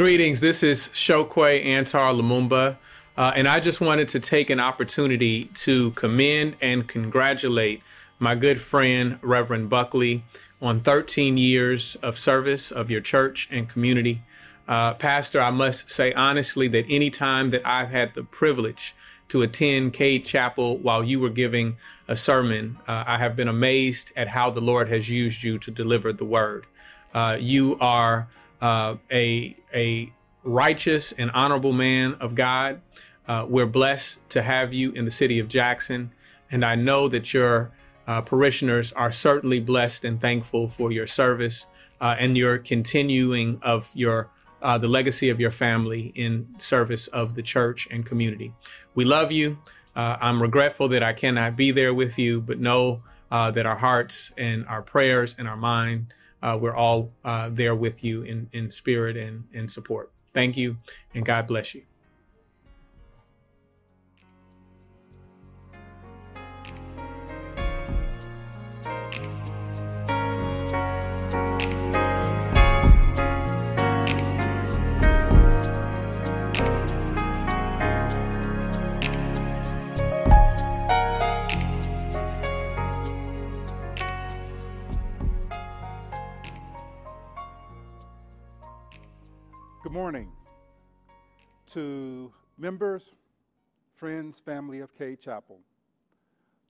Greetings. This is Chokwe Antar Lumumba. Uh, and I just wanted to take an opportunity to commend and congratulate my good friend, Reverend Buckley, on 13 years of service of your church and community. Uh, Pastor, I must say honestly that any time that I've had the privilege to attend Cade Chapel while you were giving a sermon, uh, I have been amazed at how the Lord has used you to deliver the word. Uh, you are uh, a a righteous and honorable man of God. Uh, we're blessed to have you in the city of Jackson, and I know that your uh, parishioners are certainly blessed and thankful for your service uh, and your continuing of your uh, the legacy of your family in service of the church and community. We love you. Uh, I'm regretful that I cannot be there with you, but know uh, that our hearts and our prayers and our mind, Uh, we're all uh, there with you in, in spirit and in support. Thank you, and God bless you. Members, friends, family of Cade Chapel,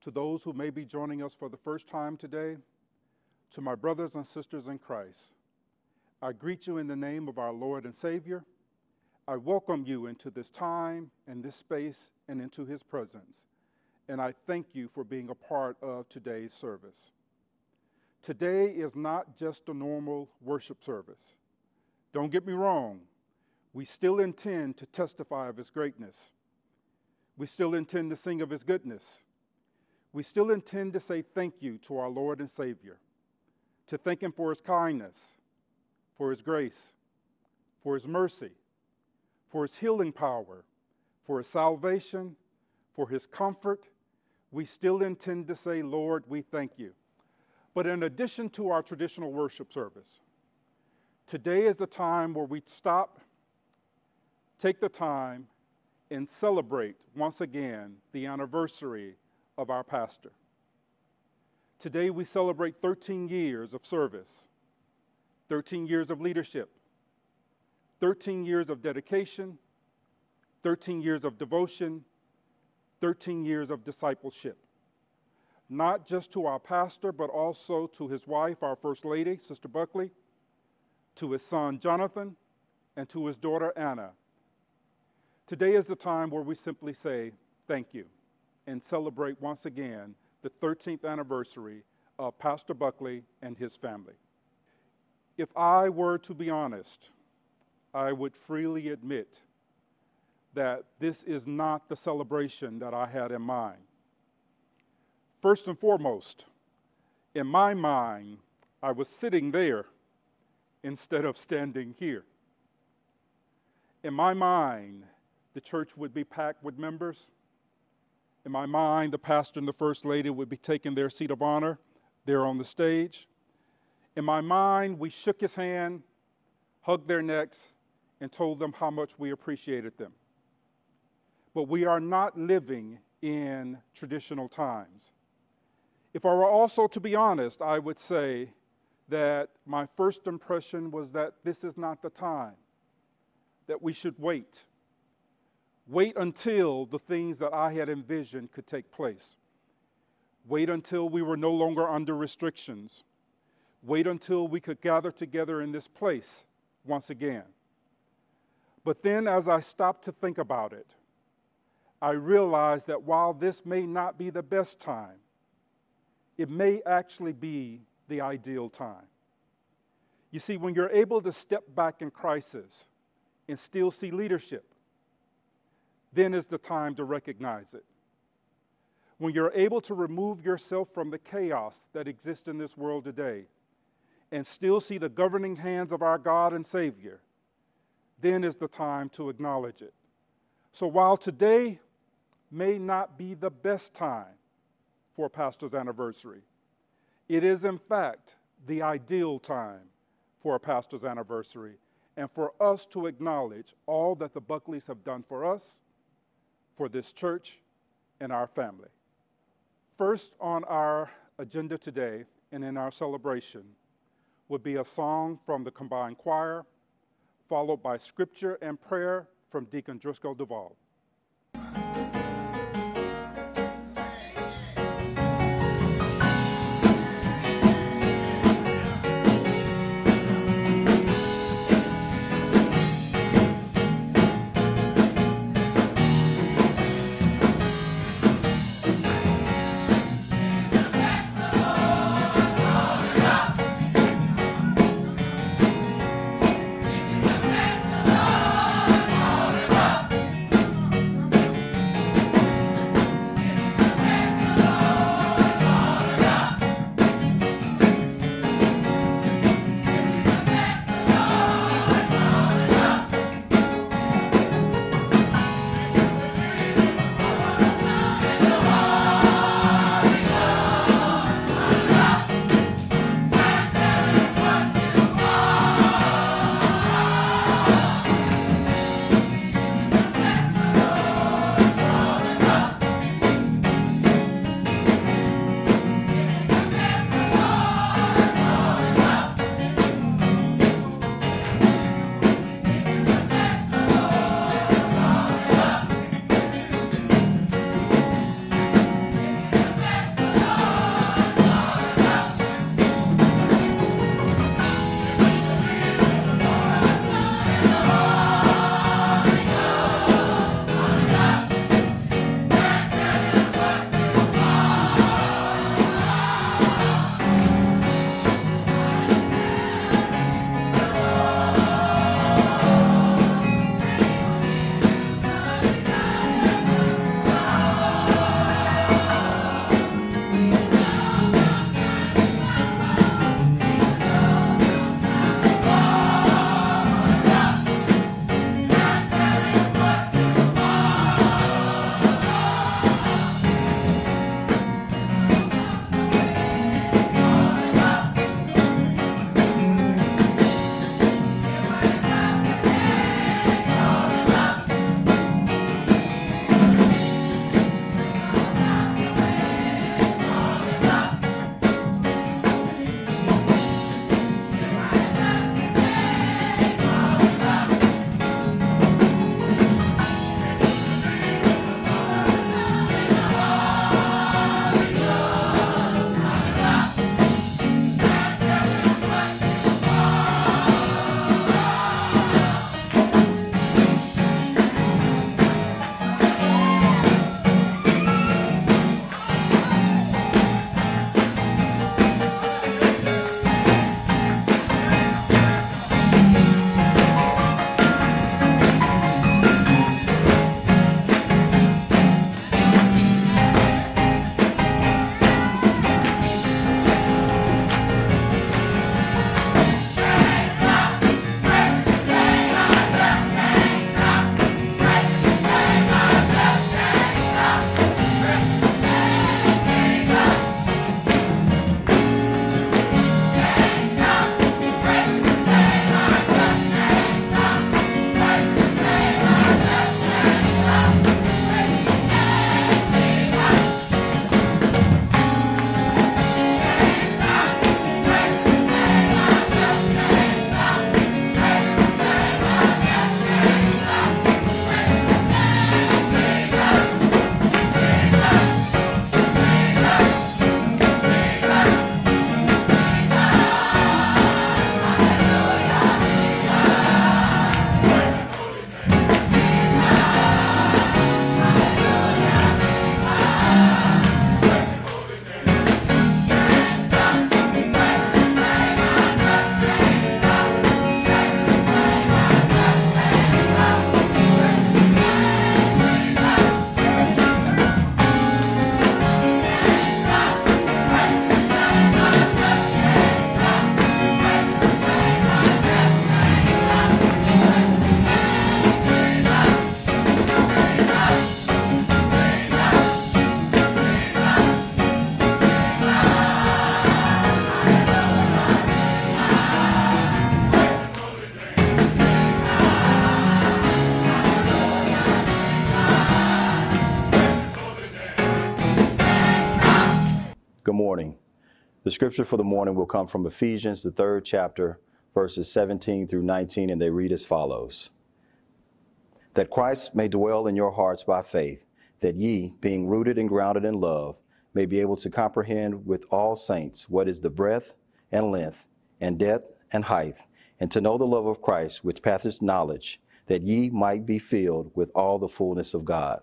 to those who may be joining us for the first time today, to my brothers and sisters in Christ. I greet you in the name of our Lord and Savior. I welcome you into this time and this space and into His presence. And I thank you for being a part of today's service. Today is not just a normal worship service. Don't get me wrong, we still intend to testify of his greatness. We still intend to sing of his goodness. We still intend to say thank you to our Lord and Savior, to thank him for his kindness, for his grace, for his mercy, for his healing power, for his salvation, for his comfort. We still intend to say, Lord, we thank you. But in addition to our traditional worship service, today is the time where we stop take the time and celebrate once again the anniversary of our pastor. Today we celebrate 13 years of service, 13 years of leadership, 13 years of dedication, 13 years of devotion, 13 years of discipleship. Not just to our pastor, but also to his wife, our First Lady, Sister Buckley, to his son Jonathan, and to his daughter Anna, Today is the time where we simply say thank you and celebrate once again the 13th anniversary of Pastor Buckley and his family. If I were to be honest, I would freely admit that this is not the celebration that I had in mind. First and foremost, in my mind, I was sitting there instead of standing here. In my mind, the church would be packed with members. In my mind, the pastor and the first lady would be taking their seat of honor there on the stage. In my mind, we shook his hand, hugged their necks, and told them how much we appreciated them. But we are not living in traditional times. If I were also to be honest, I would say that my first impression was that this is not the time, that we should wait Wait until the things that I had envisioned could take place. Wait until we were no longer under restrictions. Wait until we could gather together in this place once again. But then, as I stopped to think about it, I realized that while this may not be the best time, it may actually be the ideal time. You see, when you're able to step back in crisis and still see leadership, then is the time to recognize it. When you're able to remove yourself from the chaos that exists in this world today and still see the governing hands of our God and Savior, then is the time to acknowledge it. So while today may not be the best time for a pastor's anniversary, it is in fact the ideal time for a pastor's anniversary. and for us to acknowledge all that the Buckleys have done for us, for this church, and our family. First on our agenda today and in our celebration would be a song from the combined choir, followed by scripture and prayer from Deacon Driscoll Duval. Scripture for the morning will come from Ephesians, the third chapter, verses 17 through 19, and they read as follows That Christ may dwell in your hearts by faith, that ye, being rooted and grounded in love, may be able to comprehend with all saints what is the breadth and length, and depth and height, and to know the love of Christ, which passeth knowledge, that ye might be filled with all the fullness of God.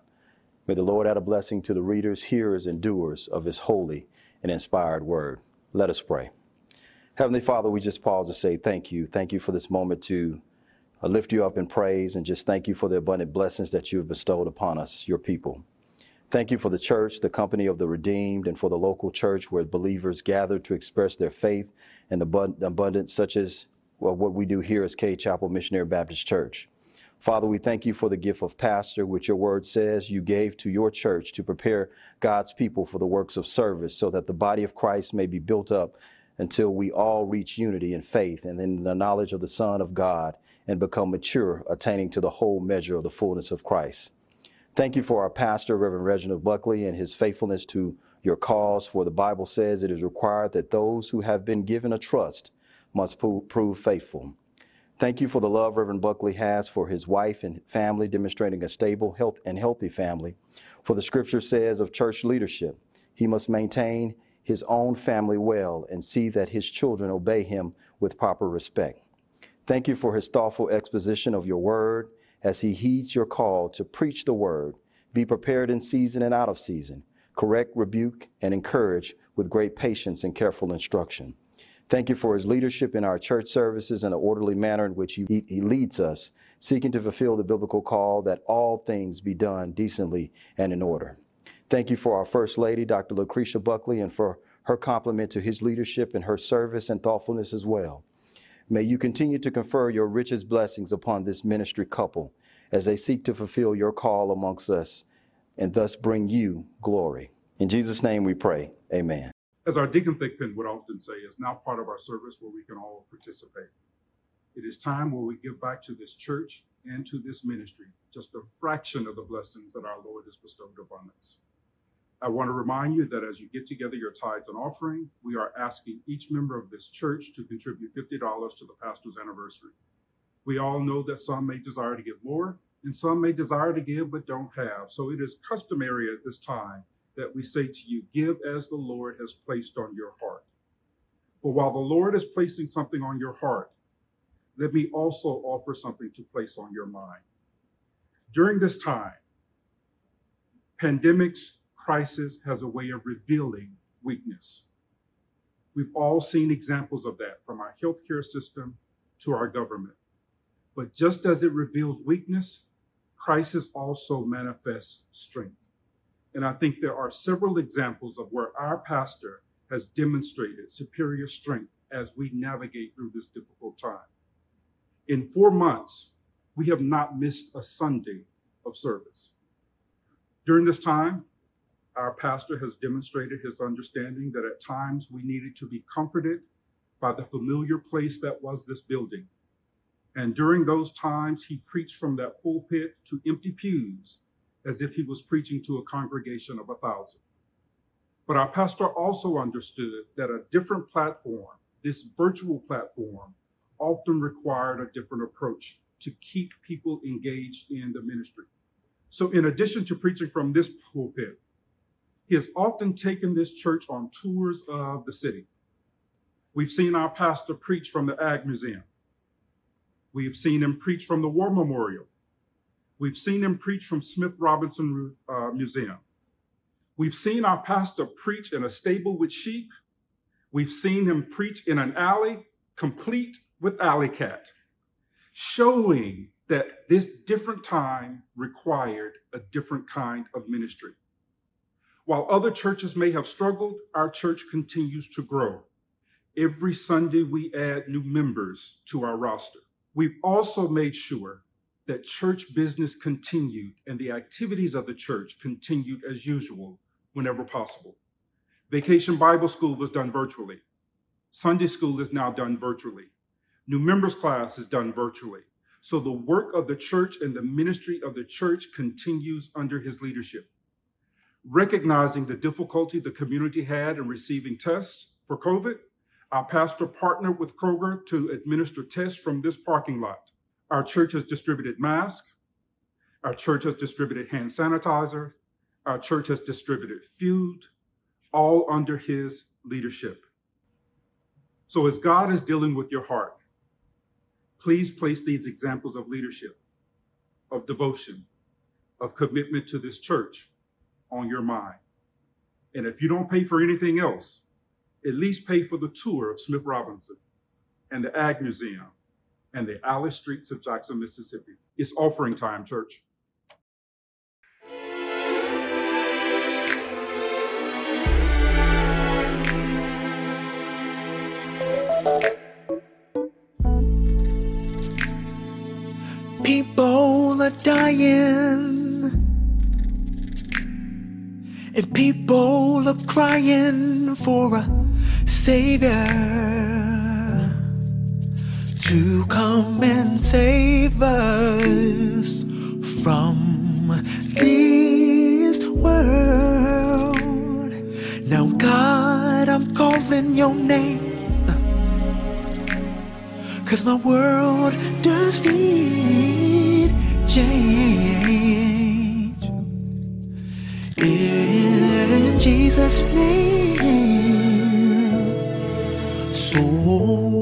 May the Lord add a blessing to the readers, hearers, and doers of his holy and inspired word. Let us pray. Heavenly Father, we just pause to say thank you. Thank you for this moment to uh, lift you up in praise and just thank you for the abundant blessings that you have bestowed upon us, your people. Thank you for the church, the company of the redeemed, and for the local church where believers gather to express their faith and abundance, such as well, what we do here as Cade Chapel Missionary Baptist Church. Father, we thank you for the gift of pastor, which your word says you gave to your church to prepare God's people for the works of service so that the body of Christ may be built up until we all reach unity in faith and in the knowledge of the Son of God and become mature, attaining to the whole measure of the fullness of Christ. Thank you for our pastor, Reverend Reginald Buckley, and his faithfulness to your cause, for the Bible says it is required that those who have been given a trust must prove faithful. Thank you for the love Reverend Buckley has for his wife and family, demonstrating a stable, health, and healthy family. For the scripture says of church leadership, he must maintain his own family well and see that his children obey him with proper respect. Thank you for his thoughtful exposition of your word as he heeds your call to preach the word, be prepared in season and out of season, correct, rebuke, and encourage with great patience and careful instruction. Thank you for his leadership in our church services and the orderly manner in which he, he leads us, seeking to fulfill the biblical call that all things be done decently and in order. Thank you for our First Lady, Dr. Lucretia Buckley, and for her compliment to his leadership and her service and thoughtfulness as well. May you continue to confer your richest blessings upon this ministry couple as they seek to fulfill your call amongst us and thus bring you glory. In Jesus' name we pray. Amen as our Deacon Thigpen would often say, is now part of our service where we can all participate. It is time where we give back to this church and to this ministry just a fraction of the blessings that our Lord has bestowed upon us. I want to remind you that as you get together your tithes and offering, we are asking each member of this church to contribute $50 to the pastor's anniversary. We all know that some may desire to give more and some may desire to give but don't have. So it is customary at this time that we say to you, Give as the Lord has placed on your heart. But while the Lord is placing something on your heart, let me also offer something to place on your mind. During this time, pandemics, crisis has a way of revealing weakness. We've all seen examples of that from our healthcare system to our government. But just as it reveals weakness, crisis also manifests strength. And I think there are several examples of where our pastor has demonstrated superior strength as we navigate through this difficult time. In four months, we have not missed a Sunday of service. During this time, our pastor has demonstrated his understanding that at times we needed to be comforted by the familiar place that was this building. And during those times, he preached from that pulpit to empty pews as if he was preaching to a congregation of a thousand. But our pastor also understood that a different platform, this virtual platform, often required a different approach to keep people engaged in the ministry. So, in addition to preaching from this pulpit, he has often taken this church on tours of the city. We've seen our pastor preach from the Ag Museum. We've seen him preach from the War Memorial. We've seen him preach from Smith Robertson uh, Museum. We've seen our pastor preach in a stable with sheep. We've seen him preach in an alley, complete with alley cat, showing that this different time required a different kind of ministry. While other churches may have struggled, our church continues to grow. Every Sunday, we add new members to our roster. We've also made sure that church business continued and the activities of the church continued as usual whenever possible. Vacation Bible School was done virtually. Sunday school is now done virtually. New members class is done virtually. So the work of the church and the ministry of the church continues under his leadership. Recognizing the difficulty the community had in receiving tests for COVID, our pastor partnered with Kroger to administer tests from this parking lot. Our church has distributed masks. Our church has distributed hand sanitizer. Our church has distributed food, all under his leadership. So, as God is dealing with your heart, please place these examples of leadership, of devotion, of commitment to this church on your mind. And if you don't pay for anything else, at least pay for the tour of Smith Robertson and the Ag Museum and the alley Streets of Jackson, Mississippi. It's offering time, church. People are dying and people are crying for a savior to come and save us from this world. Now, God, I'm calling your name. Cause my world does need change. In Jesus' name. So,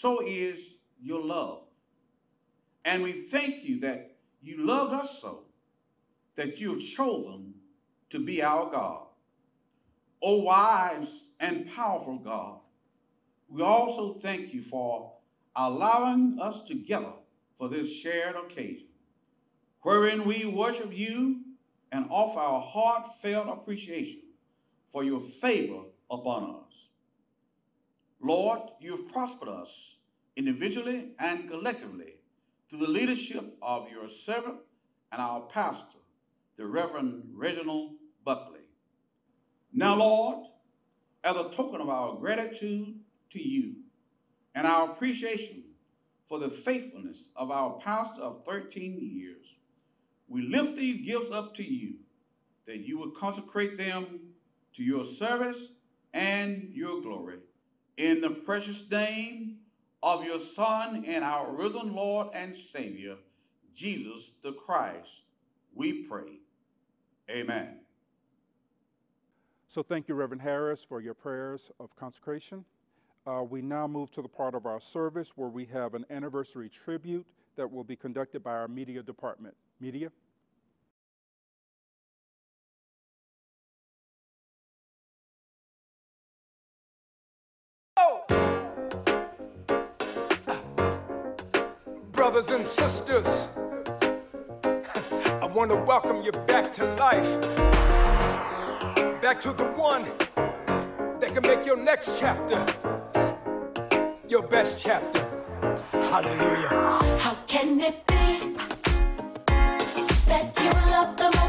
so is your love. And we thank you that you loved us so that you have chosen to be our God. O wise and powerful God, we also thank you for allowing us together for this shared occasion, wherein we worship you and offer our heartfelt appreciation for your favor upon us. Lord, you have prospered us individually and collectively through the leadership of your servant and our pastor, the Reverend Reginald Buckley. Now, Lord, as a token of our gratitude to you and our appreciation for the faithfulness of our pastor of 13 years, we lift these gifts up to you that you would consecrate them to your service and your glory. In the precious name of your Son and our risen Lord and Savior, Jesus the Christ, we pray. Amen. So thank you, Reverend Harris, for your prayers of consecration. Uh, we now move to the part of our service where we have an anniversary tribute that will be conducted by our media department. Media? Brothers and sisters, I want to welcome you back to life. Back to the one that can make your next chapter your best chapter. Hallelujah. How can it be that you love the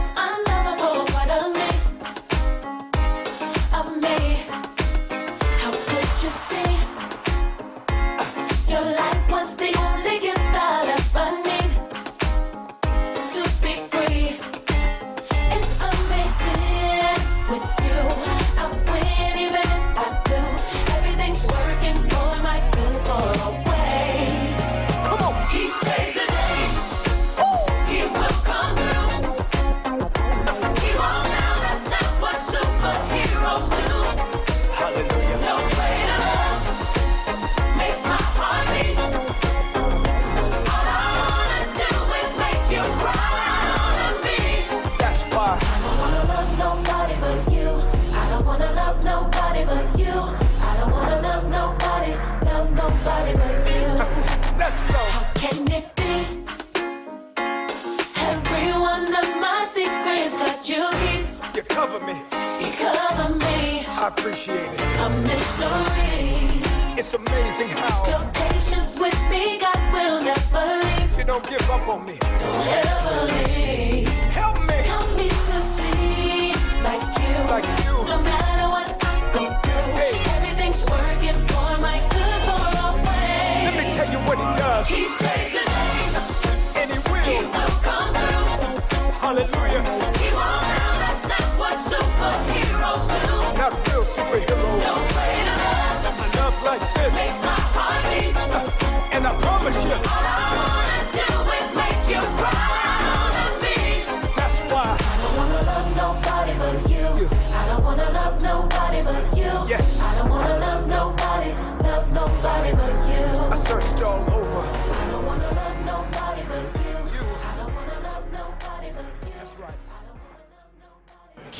appreciate it. A mystery. It's amazing how Your patience with me, God will never leave. you don't give up on me. Don't ever leave. Help me. Help me to see like you. Like you. No matter what I go through, Hey. everything's working for my good for always. Let me tell you what he does. He says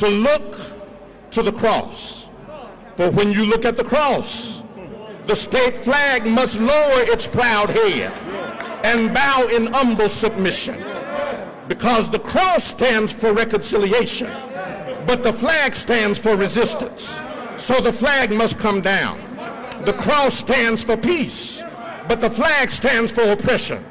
to look to the cross. For when you look at the cross, the state flag must lower its proud head and bow in humble submission. Because the cross stands for reconciliation, but the flag stands for resistance. So the flag must come down. The cross stands for peace, but the flag stands for oppression.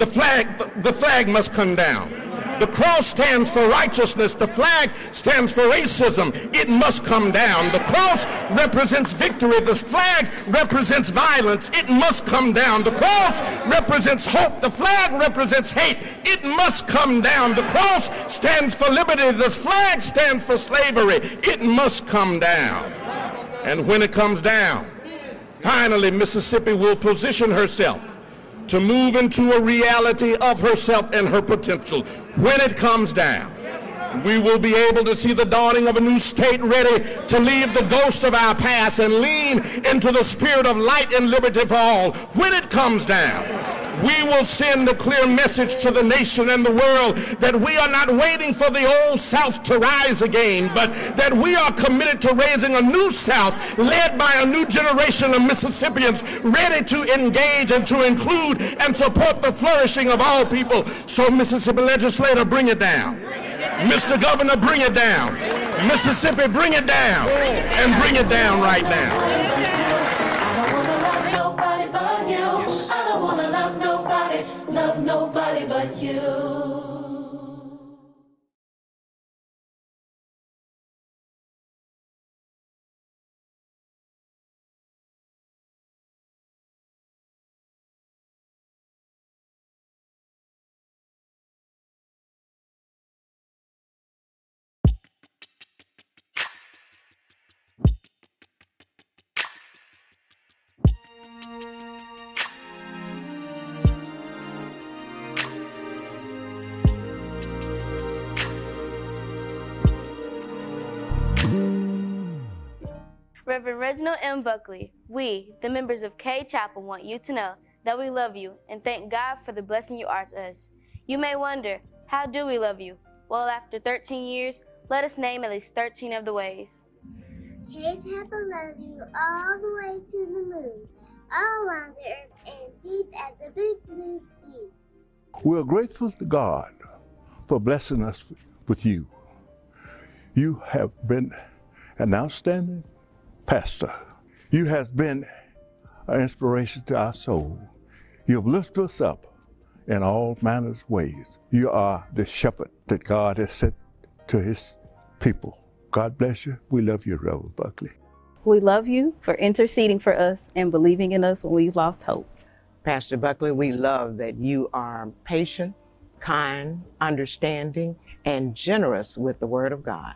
The flag, the flag must come down. The cross stands for righteousness. The flag stands for racism. It must come down. The cross represents victory. The flag represents violence. It must come down. The cross represents hope. The flag represents hate. It must come down. The cross stands for liberty. The flag stands for slavery. It must come down. And when it comes down, finally Mississippi will position herself to move into a reality of herself and her potential. When it comes down, we will be able to see the dawning of a new state ready to leave the ghost of our past and lean into the spirit of light and liberty for all. When it comes down, we will send a clear message to the nation and the world that we are not waiting for the old South to rise again, but that we are committed to raising a new South led by a new generation of Mississippians ready to engage and to include and support the flourishing of all people. So, Mississippi legislator, bring it down. Mr. Governor, bring it down. Mississippi, bring it down. And bring it down right now. You. Reverend Reginald M. Buckley, we, the members of Cade Chapel, want you to know that we love you and thank God for the blessing you are to us. You may wonder, how do we love you? Well, after 13 years, let us name at least 13 of the ways. Cade Chapel loves you all the way to the moon, all around the earth, and deep at the big blue sea. We're grateful to God for blessing us with you. You have been an outstanding pastor. You have been an inspiration to our soul. You have lifted us up in all manners of ways. You are the shepherd that God has sent to his people. God bless you. We love you, Reverend Buckley. We love you for interceding for us and believing in us when we've lost hope. Pastor Buckley, we love that you are patient, kind, understanding, and generous with the Word of God.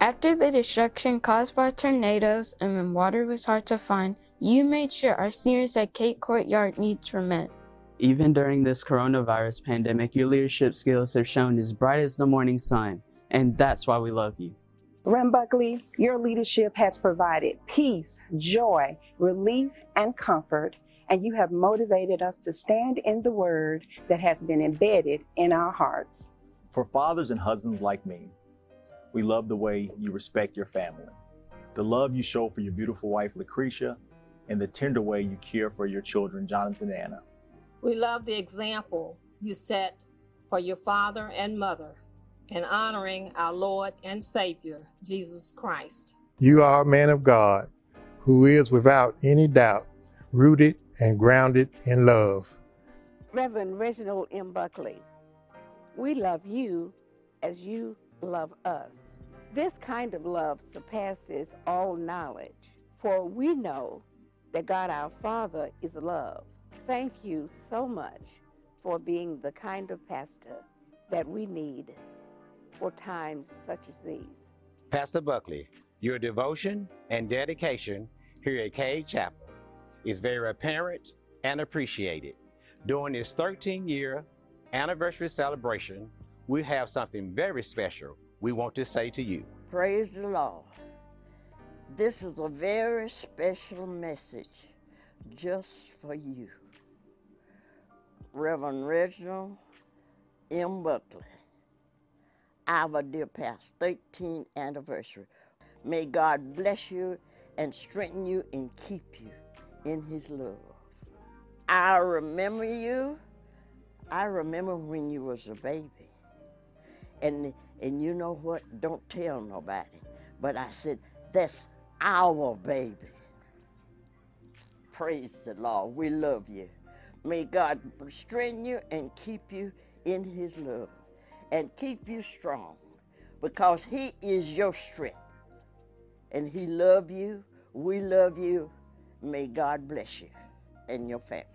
After the destruction caused by tornadoes and when water was hard to find, you made sure our seniors at Cape Courtyard needs were met. Even during this coronavirus pandemic, your leadership skills have shown as bright as the morning sun, and that's why we love you. Rem Buckley, your leadership has provided peace, joy, relief, and comfort, and you have motivated us to stand in the word that has been embedded in our hearts. For fathers and husbands like me, we love the way you respect your family, the love you show for your beautiful wife, Lucretia, and the tender way you care for your children, Jonathan and Anna. We love the example you set for your father and mother in honoring our Lord and Savior, Jesus Christ. You are a man of God who is without any doubt rooted and grounded in love. Reverend Reginald M. Buckley, we love you as you love us. This kind of love surpasses all knowledge, for we know that God our Father is love. Thank you so much for being the kind of pastor that we need for times such as these. Pastor Buckley, your devotion and dedication here at Cade Chapel is very apparent and appreciated. During this 13 year anniversary celebration, we have something very special we want to say to you. Praise the Lord. This is a very special message just for you. Reverend Reginald M. Buckley, our dear past 13th anniversary. May God bless you and strengthen you and keep you in his love. I remember you. I remember when you was a baby. And and you know what? Don't tell nobody. But I said, that's our baby. Praise the Lord. We love you. May God strengthen you and keep you in his love and keep you strong because he is your strength. And he love you. We love you. May God bless you and your family.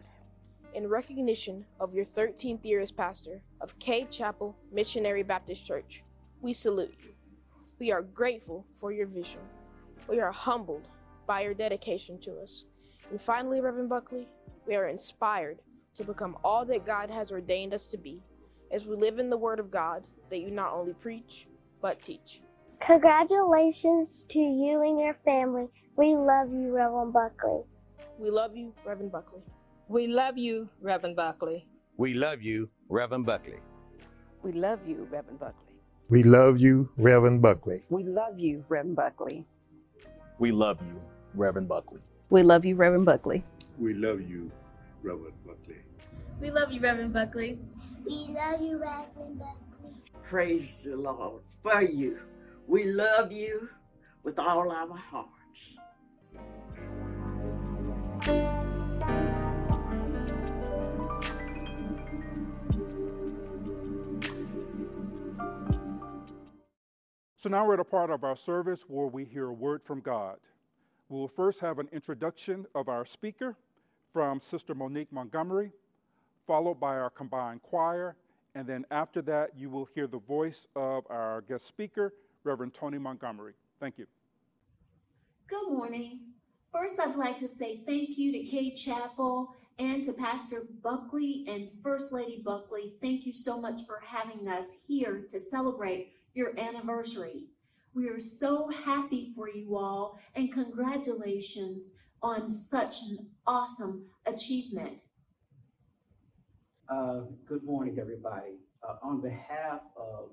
in recognition of your 13th year as pastor of Cade Chapel Missionary Baptist Church, we salute you. We are grateful for your vision. We are humbled by your dedication to us. And finally, Reverend Buckley, we are inspired to become all that God has ordained us to be as we live in the Word of God that you not only preach, but teach. Congratulations to you and your family. We love you, Reverend Buckley. We love you, Reverend Buckley. We love you, Reverend Buckley. We love you, Reverend Buckley. We love you, Reverend Buckley. We love you, Reverend Buckley. We love you, Reverend Buckley. We love you, Reverend Buckley. We love you, Reverend Buckley. We love you, Reverend Buckley. We love you, Reverend Buckley. We love you, Reverend Buckley. Praise the Lord for you. We love you with all our hearts. So now we're at a part of our service where we hear a word from God. We will first have an introduction of our speaker from Sister Monique Montgomery, followed by our combined choir, and then after that, you will hear the voice of our guest speaker, Reverend Tony Montgomery. Thank you. Good morning. First, I'd like to say thank you to Cade Chapel and to Pastor Buckley and First Lady Buckley. Thank you so much for having us here to celebrate your anniversary. We are so happy for you all and congratulations on such an awesome achievement. Uh, good morning, everybody. Uh, on behalf of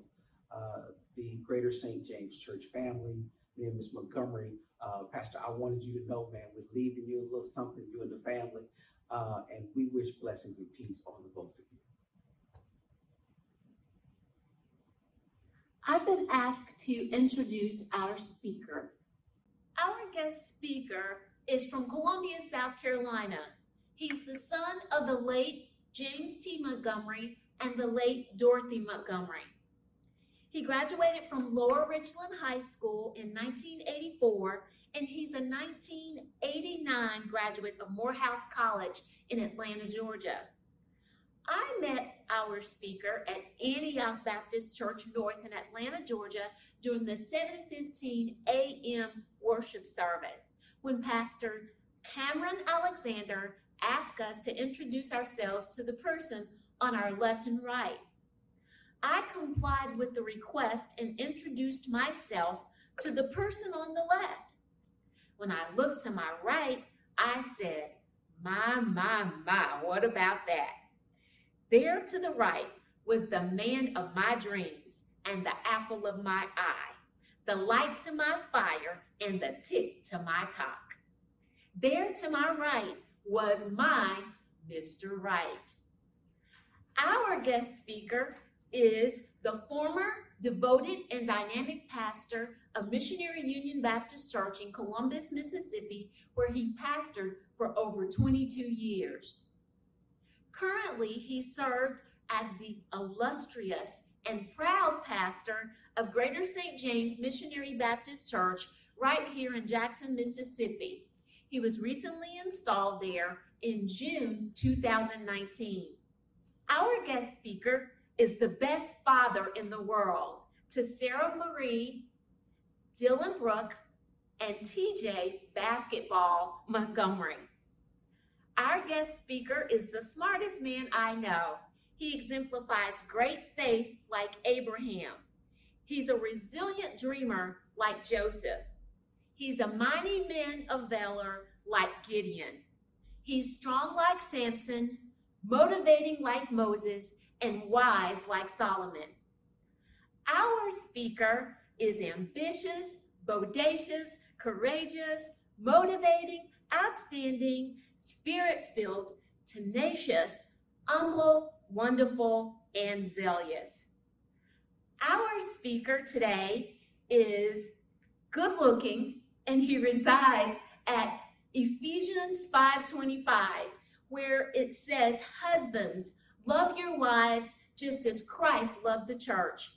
uh, the Greater St. James Church family, me and Ms. Montgomery, uh, Pastor, I wanted you to know, man, we're leaving you a little something, you and the family, uh, and we wish blessings and peace on the both of you. I've been asked to introduce our speaker. Our guest speaker is from Columbia, South Carolina. He's the son of the late James T. Montgomery and the late Dorothy Montgomery. He graduated from Lower Richland High School in 1984, and he's a 1989 graduate of Morehouse College in Atlanta, Georgia. I met our speaker at Antioch Baptist Church North in Atlanta, Georgia during the 7:15 a.m. worship service when Pastor Cameron Alexander asked us to introduce ourselves to the person on our left and right. I complied with the request and introduced myself to the person on the left. When I looked to my right, I said, My, my, my, what about that? There to the right was the man of my dreams and the apple of my eye, the light to my fire and the tick to my talk. There to my right was my Mr. Right. Our guest speaker is the former devoted and dynamic pastor of Missionary Union Baptist Church in Columbus, Mississippi, where he pastored for over 22 years. Currently, he served as the illustrious and proud pastor of Greater St. James Missionary Baptist Church right here in Jackson, Mississippi. He was recently installed there in June 2019. Our guest speaker is the best father in the world to Sarah Marie, Dylan Brooke, and TJ Basketball Montgomery. Our guest speaker is the smartest man I know. He exemplifies great faith like Abraham. He's a resilient dreamer like Joseph. He's a mighty man of valor like Gideon. He's strong like Samson, motivating like Moses, and wise like Solomon. Our speaker is ambitious, bodacious, courageous, motivating, outstanding, spirit filled, tenacious, humble, wonderful, and zealous. Our speaker today is good looking and he resides at Ephesians 5:25 where it says husbands love your wives just as Christ loved the church.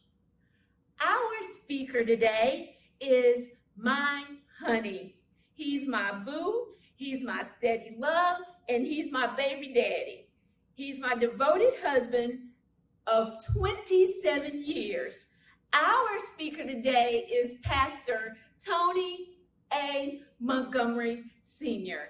Our speaker today is my honey. He's my boo, he's my steady love, and he's my baby daddy. He's my devoted husband of 27 years. Our speaker today is Pastor Tony A. Montgomery Sr.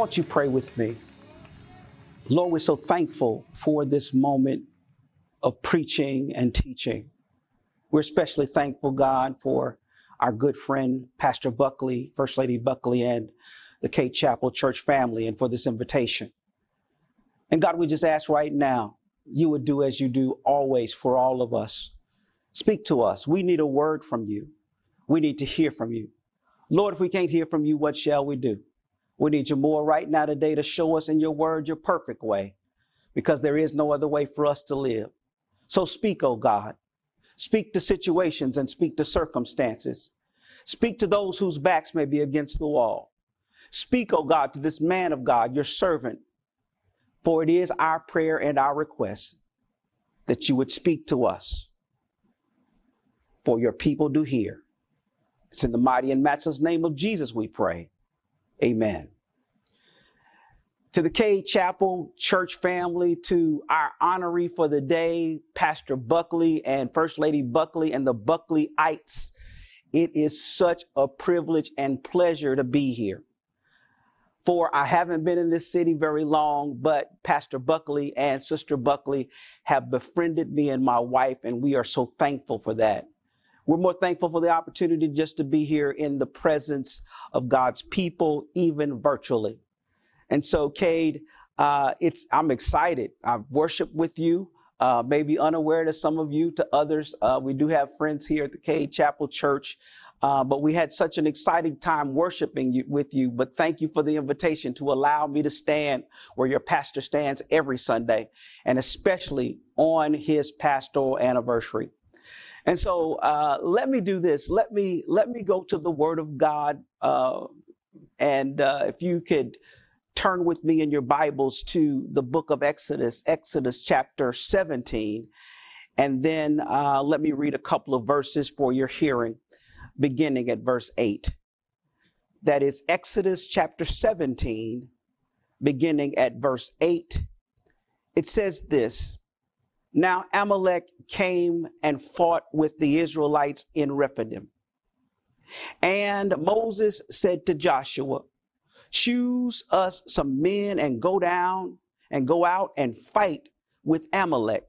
Won't you pray with me? Lord, we're so thankful for this moment of preaching and teaching. We're especially thankful, God, for our good friend, Pastor Buckley, First Lady Buckley, and the Cade Chapel church family, and for this invitation. And God, we just ask right now, you would do as you do always for all of us. Speak to us. We need a word from you. We need to hear from you. Lord, if we can't hear from you, what shall we do? We need you more right now today to show us in your word your perfect way, because there is no other way for us to live. So speak, oh God. Speak to situations and speak to circumstances. Speak to those whose backs may be against the wall. Speak, oh God, to this man of God, your servant. For it is our prayer and our request that you would speak to us. For your people do hear. It's in the mighty and matchless name of Jesus we pray. Amen to the Cade Chapel church family, to our honoree for the day, Pastor Buckley and First Lady Buckley and the Buckleyites. It is such a privilege and pleasure to be here. For I haven't been in this city very long, but Pastor Buckley and Sister Buckley have befriended me and my wife, and we are so thankful for that. We're more thankful for the opportunity just to be here in the presence of God's people, even virtually. And so, Cade, uh, it's I'm excited. I've worshiped with you. Uh, maybe unaware to some of you, to others. Uh, we do have friends here at the Cade Chapel Church. Uh, but we had such an exciting time worshiping you, with you. But thank you for the invitation to allow me to stand where your pastor stands every Sunday, and especially on his pastoral anniversary. And so, uh, let me do this. Let me let me go to the Word of God, uh, and uh, if you could turn with me in your Bibles to the book of Exodus, Exodus chapter 17. And then uh, let me read a couple of verses for your hearing, beginning at verse 8. That is Exodus chapter 17, beginning at verse 8. It says this Now Amalek came and fought with the Israelites in Rephidim. And Moses said to Joshua, Choose us some men and go down and go out and fight with Amalek.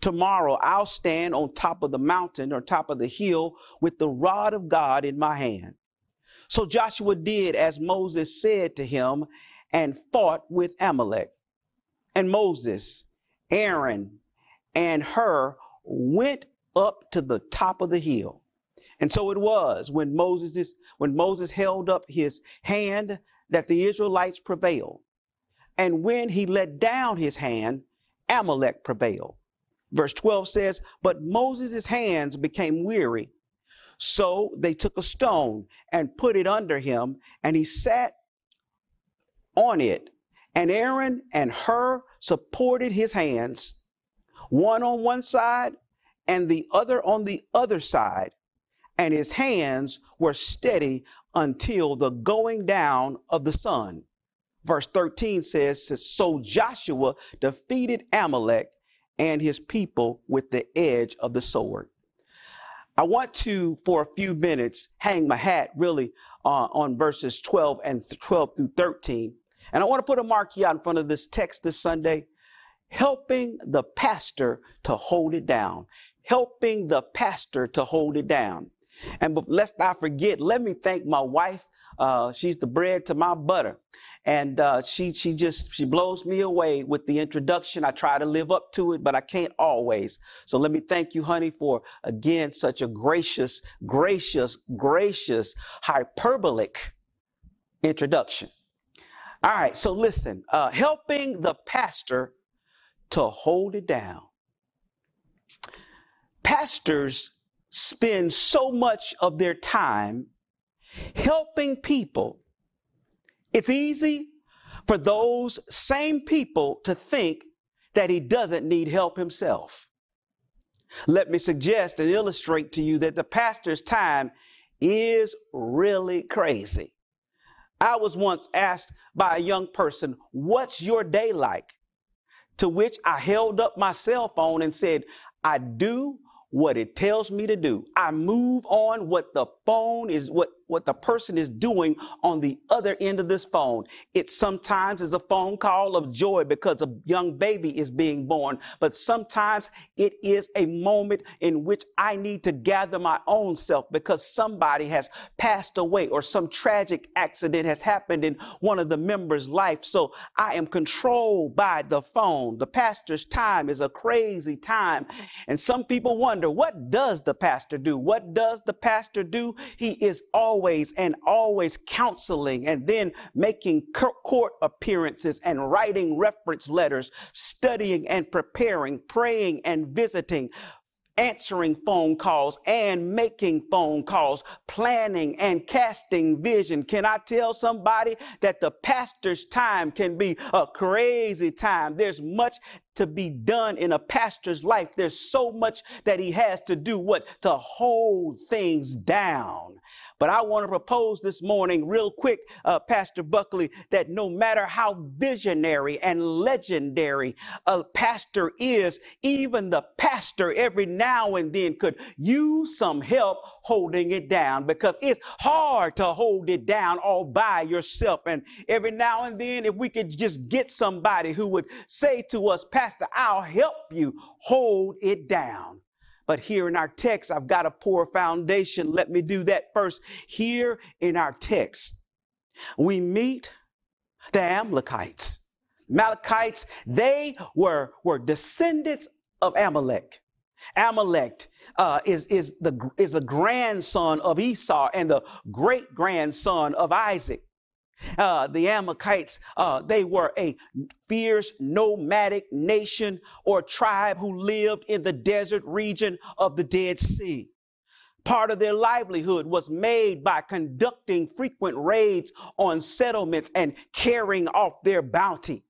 Tomorrow I'll stand on top of the mountain or top of the hill with the rod of God in my hand. So Joshua did as Moses said to him and fought with Amalek. And Moses, Aaron, and Hur went up to the top of the hill. And so it was when Moses, when Moses held up his hand that the Israelites prevailed. And when he let down his hand, Amalek prevailed. Verse 12 says, But Moses' hands became weary. So they took a stone and put it under him, and he sat on it. And Aaron and Hur supported his hands, one on one side and the other on the other side. And his hands were steady until the going down of the sun. Verse 13 says, So Joshua defeated Amalek and his people with the edge of the sword. I want to, for a few minutes, hang my hat really uh, on verses 12 and 12 through 13. And I want to put a marquee out in front of this text this Sunday, helping the pastor to hold it down. Helping the pastor to hold it down. And lest I forget, let me thank my wife. Uh, she's the bread to my butter. And uh, she she just she blows me away with the introduction. I try to live up to it, but I can't always. So let me thank you, honey, for again such a gracious, gracious, gracious, hyperbolic introduction. All right, so listen, uh, helping the pastor to hold it down. Pastors spend so much of their time helping people, it's easy for those same people to think that he doesn't need help himself. Let me suggest and illustrate to you that the pastor's time is really crazy. I was once asked by a young person, What's your day like? To which I held up my cell phone and said, I do what it tells me to do. I move on what the phone is, what, what the person is doing on the other end of this phone. It sometimes is a phone call of joy because a young baby is being born, but sometimes it is a moment in which I need to gather my own self because somebody has passed away or some tragic accident has happened in one of the members' life. So I am controlled by the phone. The pastor's time is a crazy time. And some people wonder, what does the pastor do? What does the pastor do? He is always and always counseling and then making court appearances and writing reference letters, studying and preparing, praying and visiting, answering phone calls and making phone calls, planning and casting vision. Can I tell somebody that the pastor's time can be a crazy time? There's much to be done in a pastor's life. There's so much that he has to do what to hold things down. But I want to propose this morning, real quick, uh, Pastor Buckley, that no matter how visionary and legendary a pastor is, even the pastor every now and then could use some help holding it down because it's hard to hold it down all by yourself. And every now and then, if we could just get somebody who would say to us, Pastor, I'll help you hold it down. But here in our text, I've got a poor foundation. Let me do that first. Here in our text, we meet the Amalekites. Amalekites, they were, were descendants of Amalek. Amalek uh, is, is, the, is the grandson of Esau and the great grandson of Isaac. Uh, the Amalekites, uh, they were a fierce nomadic nation or tribe who lived in the desert region of the Dead Sea. Part of their livelihood was made by conducting frequent raids on settlements and carrying off their bounty.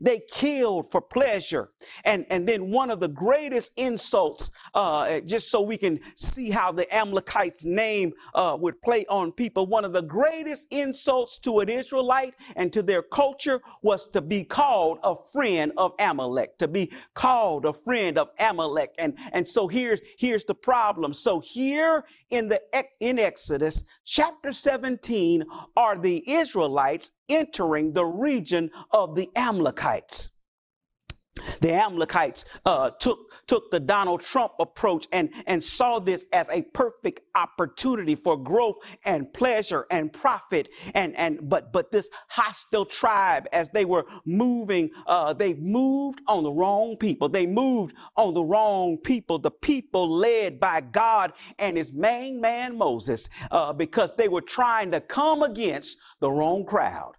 They killed for pleasure. And, and then one of the greatest insults, uh, just so we can see how the Amalekites' name uh, would play on people, one of the greatest insults to an Israelite and to their culture was to be called a friend of Amalek, to be called a friend of Amalek. And, and so here's, here's the problem. So here in the in Exodus chapter 17 are the Israelites entering the region of the Amalekites. The Amalekites uh, took, took the Donald Trump approach and, and saw this as a perfect opportunity for growth and pleasure and profit. And, and but but this hostile tribe, as they were moving, uh, they moved on the wrong people. They moved on the wrong people. The people led by God and His main man Moses, uh, because they were trying to come against the wrong crowd.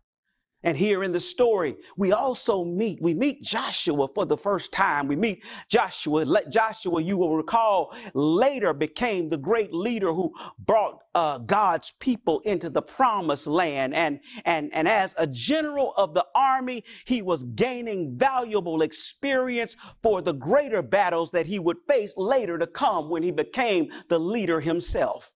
And here in the story, we also meet, we meet Joshua for the first time. We meet Joshua. Let Joshua, you will recall, later became the great leader who brought uh, God's people into the promised land. And, and, and as a general of the army, he was gaining valuable experience for the greater battles that he would face later to come when he became the leader himself.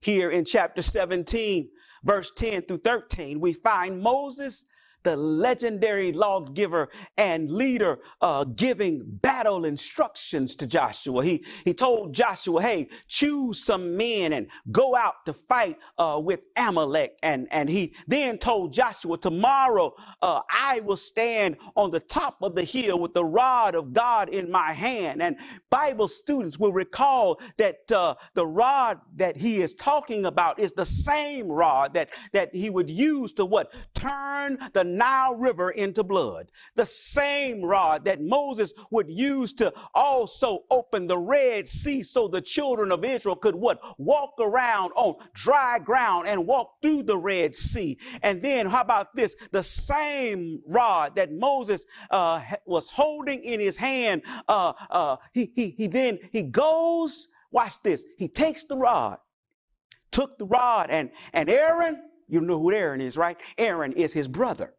Here in chapter 17, verse 10 through 13, we find Moses the legendary lawgiver and leader uh, giving battle instructions to Joshua. He, he told Joshua, hey, choose some men and go out to fight uh, with Amalek. And, and he then told Joshua, tomorrow uh, I will stand on the top of the hill with the rod of God in my hand. And Bible students will recall that uh, the rod that he is talking about is the same rod that, that he would use to what? Turn the Nile River into blood. The same rod that Moses would use to also open the Red Sea so the children of Israel could what? Walk around on dry ground and walk through the Red Sea. And then how about this? The same rod that Moses uh, was holding in his hand, uh, uh, he, he, he then, he goes, watch this, he takes the rod, took the rod and, and Aaron, you know who Aaron is, right? Aaron is his brother.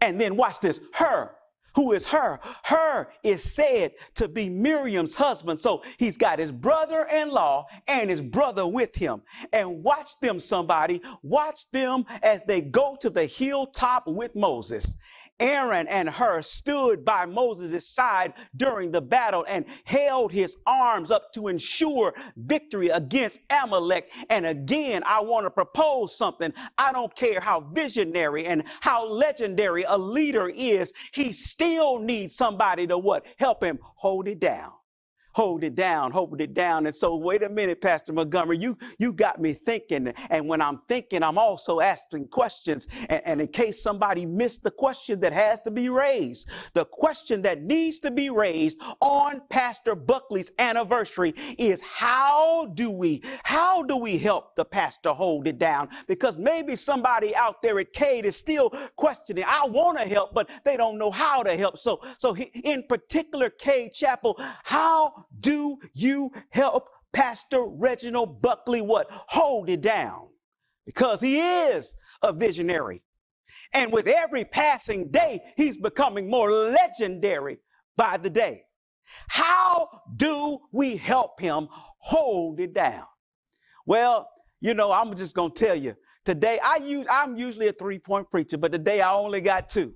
And then watch this, Hur. Who is Hur? Hur is said to be Miriam's husband. So he's got his brother in law and his brother with him. And watch them, somebody. Watch them as they go to the hilltop with Moses. Aaron and Hur stood by Moses' side during the battle and held his arms up to ensure victory against Amalek. And again, I want to propose something. I don't care how visionary and how legendary a leader is, he still needs somebody to what? Help him hold it down hold it down, hold it down. And so, wait a minute, Pastor Montgomery, you, you got me thinking. And when I'm thinking, I'm also asking questions. And, and in case somebody missed the question that has to be raised, the question that needs to be raised on Pastor Buckley's anniversary is how do we, how do we help the pastor hold it down? Because maybe somebody out there at Cade is still questioning, I want to help, but they don't know how to help. So, so in particular, Cade Chapel, how do you help Pastor Reginald Buckley what? Hold it down. Because he is a visionary. And with every passing day, he's becoming more legendary by the day. How do we help him hold it down? Well, you know, I'm just going to tell you today I use I'm usually a three-point preacher, but today I only got two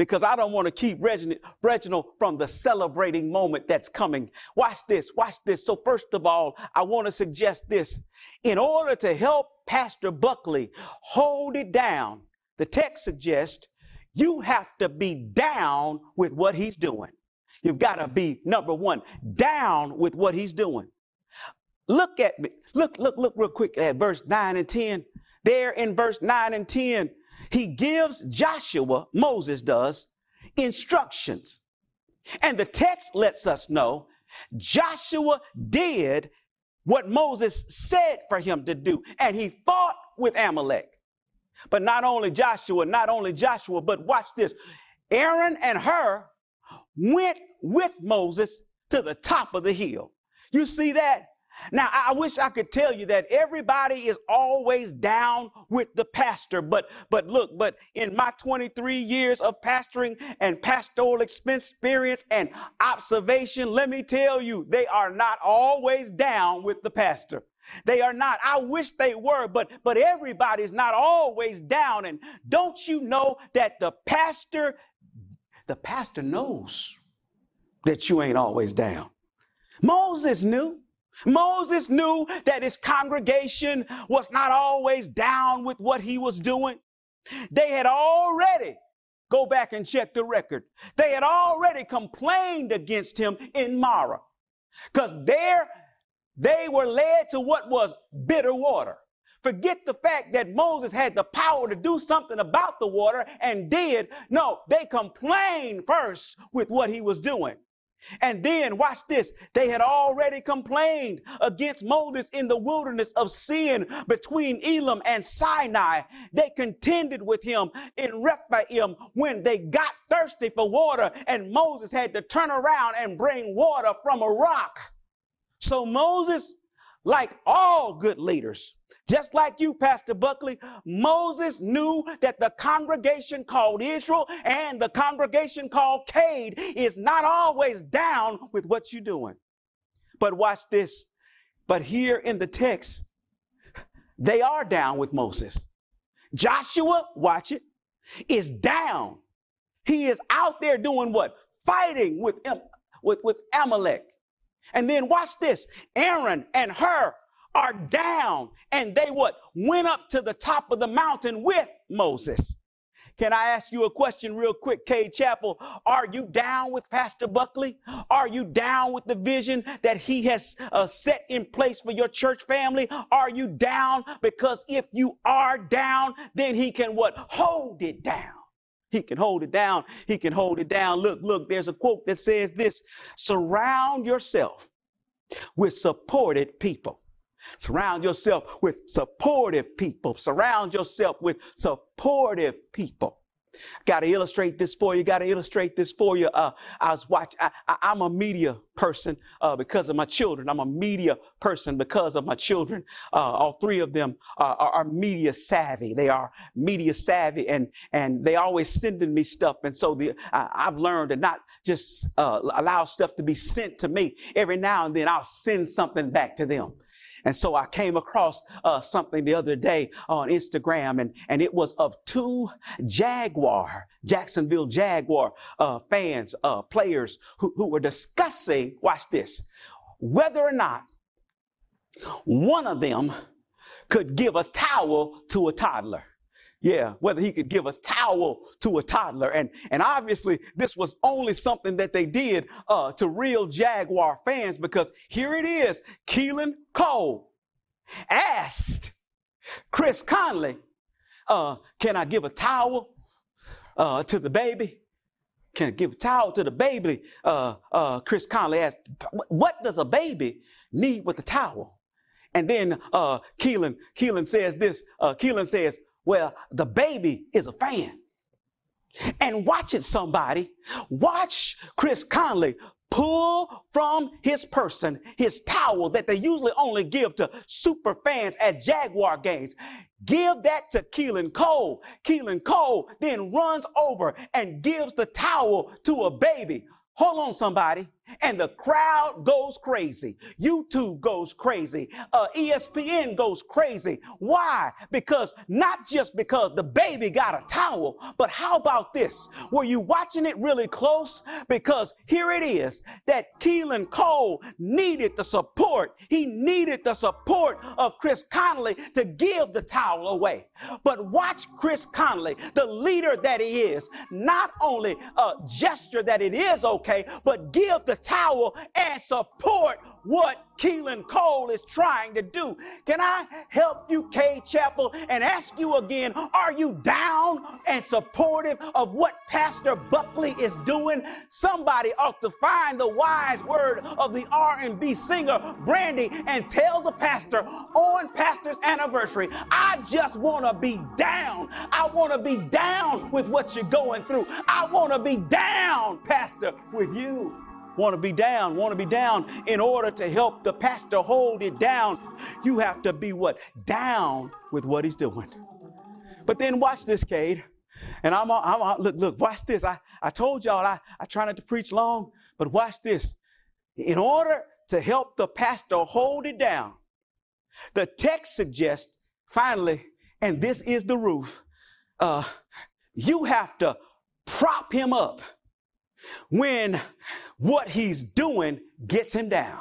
because I don't want to keep Reginald, from the celebrating moment that's coming. Watch this, watch this. So, first of all, I want to suggest this. In order to help Pastor Buckley hold it down, the text suggests you have to be down with what he's doing. You've got to be, number one, down with what he's doing. Look at me. Look, look, look real quick at verse 9 and 10. There in verse 9 and 10, he gives Joshua, Moses does, instructions. And the text lets us know Joshua did what Moses said for him to do, and he fought with Amalek. But not only Joshua, not only Joshua, but watch this Aaron and Hur went with Moses to the top of the hill. You see that? Now, I wish I could tell you that everybody is always down with the pastor, but but look, but in my 23 years of pastoring and pastoral experience and observation, let me tell you, they are not always down with the pastor. They are not. I wish they were, but but everybody's not always down. And don't you know that the pastor, the pastor knows that you ain't always down. Moses knew. Moses knew that his congregation was not always down with what he was doing. They had already, go back and check the record, they had already complained against him in Marah because there they were led to what was bitter water. Forget the fact that Moses had the power to do something about the water and did. No, they complained first with what he was doing. And then, watch this, they had already complained against Moses in the wilderness of sin between Elim and Sinai. They contended with him in Rephaim when they got thirsty for water, and Moses had to turn around and bring water from a rock. So Moses like all good leaders, just like you, Pastor Buckley, Moses knew that the congregation called Israel and the congregation called Cade is not always down with what you're doing. But watch this. But here in the text, they are down with Moses. Joshua, watch it, is down. He is out there doing what? Fighting with, with, with Amalek. And then watch this. Aaron and Hur are down and they what? Went up to the top of the mountain with Moses. Can I ask you a question real quick, Cade Chapel? Are you down with Pastor Buckley? Are you down with the vision that he has uh, set in place for your church family? Are you down? Because if you are down, then he can what? Hold it down. He can hold it down. He can hold it down. Look, look, there's a quote that says this surround yourself with supported people. Surround yourself with supportive people. Surround yourself with supportive people. Got to illustrate this for you. Got to illustrate this for you. Uh, I was watching. I, am a media person uh, because of my children. I'm a media person because of my children. Uh, all three of them are, are, media savvy. They are media savvy, and and they always sending me stuff. And so the I've learned to not just uh, allow stuff to be sent to me. Every now and then, I'll send something back to them. And so I came across uh, something the other day on Instagram, and, and it was of two Jaguar, Jacksonville Jaguar uh, fans, uh, players who, who were discussing, watch this, whether or not one of them could give a towel to a toddler. Yeah, whether he could give a towel to a toddler. And, and obviously, this was only something that they did uh, to real Jaguar fans because here it is Keelan Cole asked Chris Conley, uh, Can I give a towel uh, to the baby? Can I give a towel to the baby? Uh, uh, Chris Conley asked, What does a baby need with a towel? And then uh, Keelan, Keelan says this. Uh, Keelan says, well, the baby is a fan. And watch it, somebody. Watch Chris Conley pull from his person his towel that they usually only give to super fans at Jaguar games. Give that to Keelan Cole. Keelan Cole then runs over and gives the towel to a baby. Hold on, somebody. And the crowd goes crazy. YouTube goes crazy. Uh, ESPN goes crazy. Why? Because not just because the baby got a towel, but how about this? Were you watching it really close? Because here it is that Keelan Cole needed the support. He needed the support of Chris Conley to give the towel away. But watch Chris Conley, the leader that he is, not only uh, gesture that it is okay, but give the towel and support what Keelan Cole is trying to do. Can I help you, Cade Chapel, and ask you again, are you down and supportive of what Pastor Buckley is doing? Somebody ought to find the wise word of the R&B singer Brandy and tell the pastor on pastor's anniversary, I just want to be down. I want to be down with what you're going through. I want to be down, pastor, with you want to be down, want to be down. In order to help the pastor hold it down, you have to be what? Down with what he's doing. But then watch this, Cade. And I'm, I'm, look, look, watch this. I, I told y'all I, I try not to preach long, but watch this. In order to help the pastor hold it down, the text suggests, finally, and this is the roof, uh, you have to prop him up when what he's doing gets him down.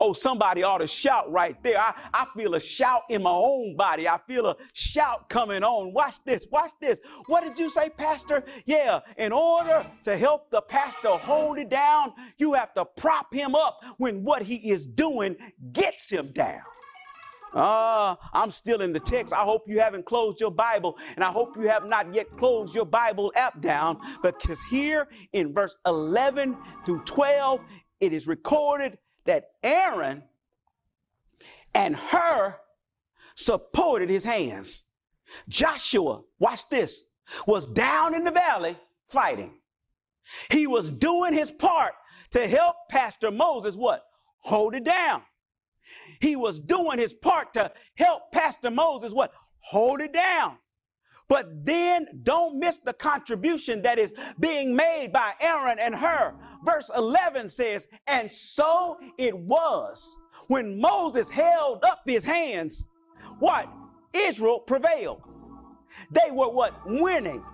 Oh, somebody ought to shout right there. I, I feel a shout in my own body. I feel a shout coming on. Watch this. Watch this. What did you say, Pastor? Yeah, in order to help the pastor hold it down, you have to prop him up when what he is doing gets him down. Ah, uh, I'm still in the text. I hope you haven't closed your Bible, and I hope you have not yet closed your Bible app down, because here in verse 11 through 12, it is recorded that Aaron and Hur supported his hands. Joshua, watch this, was down in the valley fighting. He was doing his part to help Pastor Moses what? Hold it down. He was doing his part to help Pastor Moses what? Hold it down. But then don't miss the contribution that is being made by Aaron and Hur. Verse 11 says, And so it was when Moses held up his hands, what? Israel prevailed. They were what? Winning.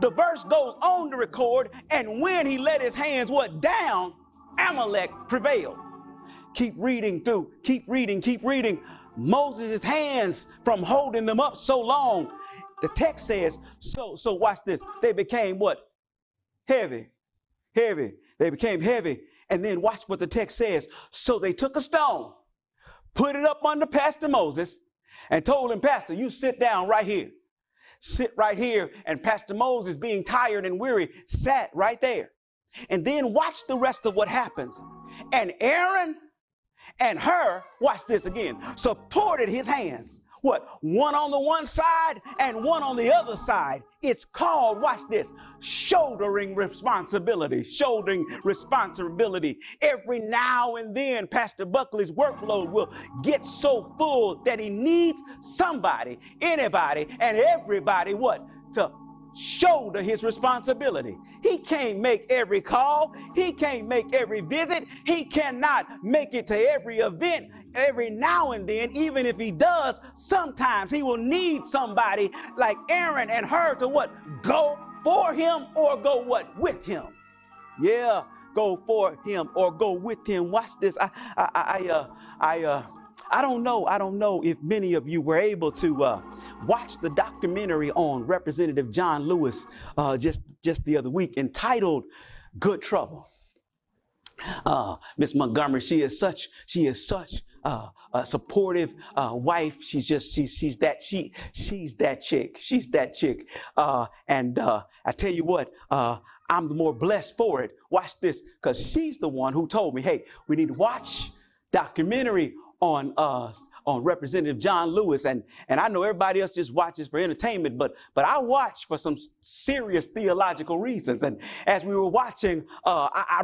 The verse goes on to record, and when he let his hands what? Down, Amalek prevailed. Keep reading through, keep reading, keep reading. Moses' hands from holding them up so long. The text says, so, so watch this. They became what? Heavy. Heavy. They became heavy. And then watch what the text says. So they took a stone, put it up under Pastor Moses, and told him, Pastor, you sit down right here. Sit right here. And Pastor Moses, being tired and weary, sat right there. And then watch the rest of what happens. And Aaron and Hur, watch this again, supported his hands. What? One on the one side and one on the other side. It's called, watch this, shouldering responsibility. Shouldering responsibility. Every now and then, Pastor Buckley's workload will get so full that he needs somebody, anybody, and everybody, what? To shoulder his responsibility. He can't make every call. He can't make every visit. He cannot make it to every event. every now and then, even if he does, sometimes he will need somebody like Aaron and Hur to what? Go for him or go what? With him. Yeah, go for him or go with him. Watch this. I, I, I, uh, I, uh, I don't know. I don't know if many of you were able to uh, watch the documentary on Representative John Lewis uh, just just the other week, entitled "Good Trouble." Uh, Miss Montgomery, she is such she is such uh, a supportive uh, wife. She's just she's she's that she she's that chick. She's that chick. Uh, and uh, I tell you what, uh, I'm the more blessed for it. Watch this, because she's the one who told me, hey, we need to watch documentary on uh, on Representative John Lewis, and and I know everybody else just watches for entertainment, but but I watch for some serious theological reasons. And as we were watching, uh, I, I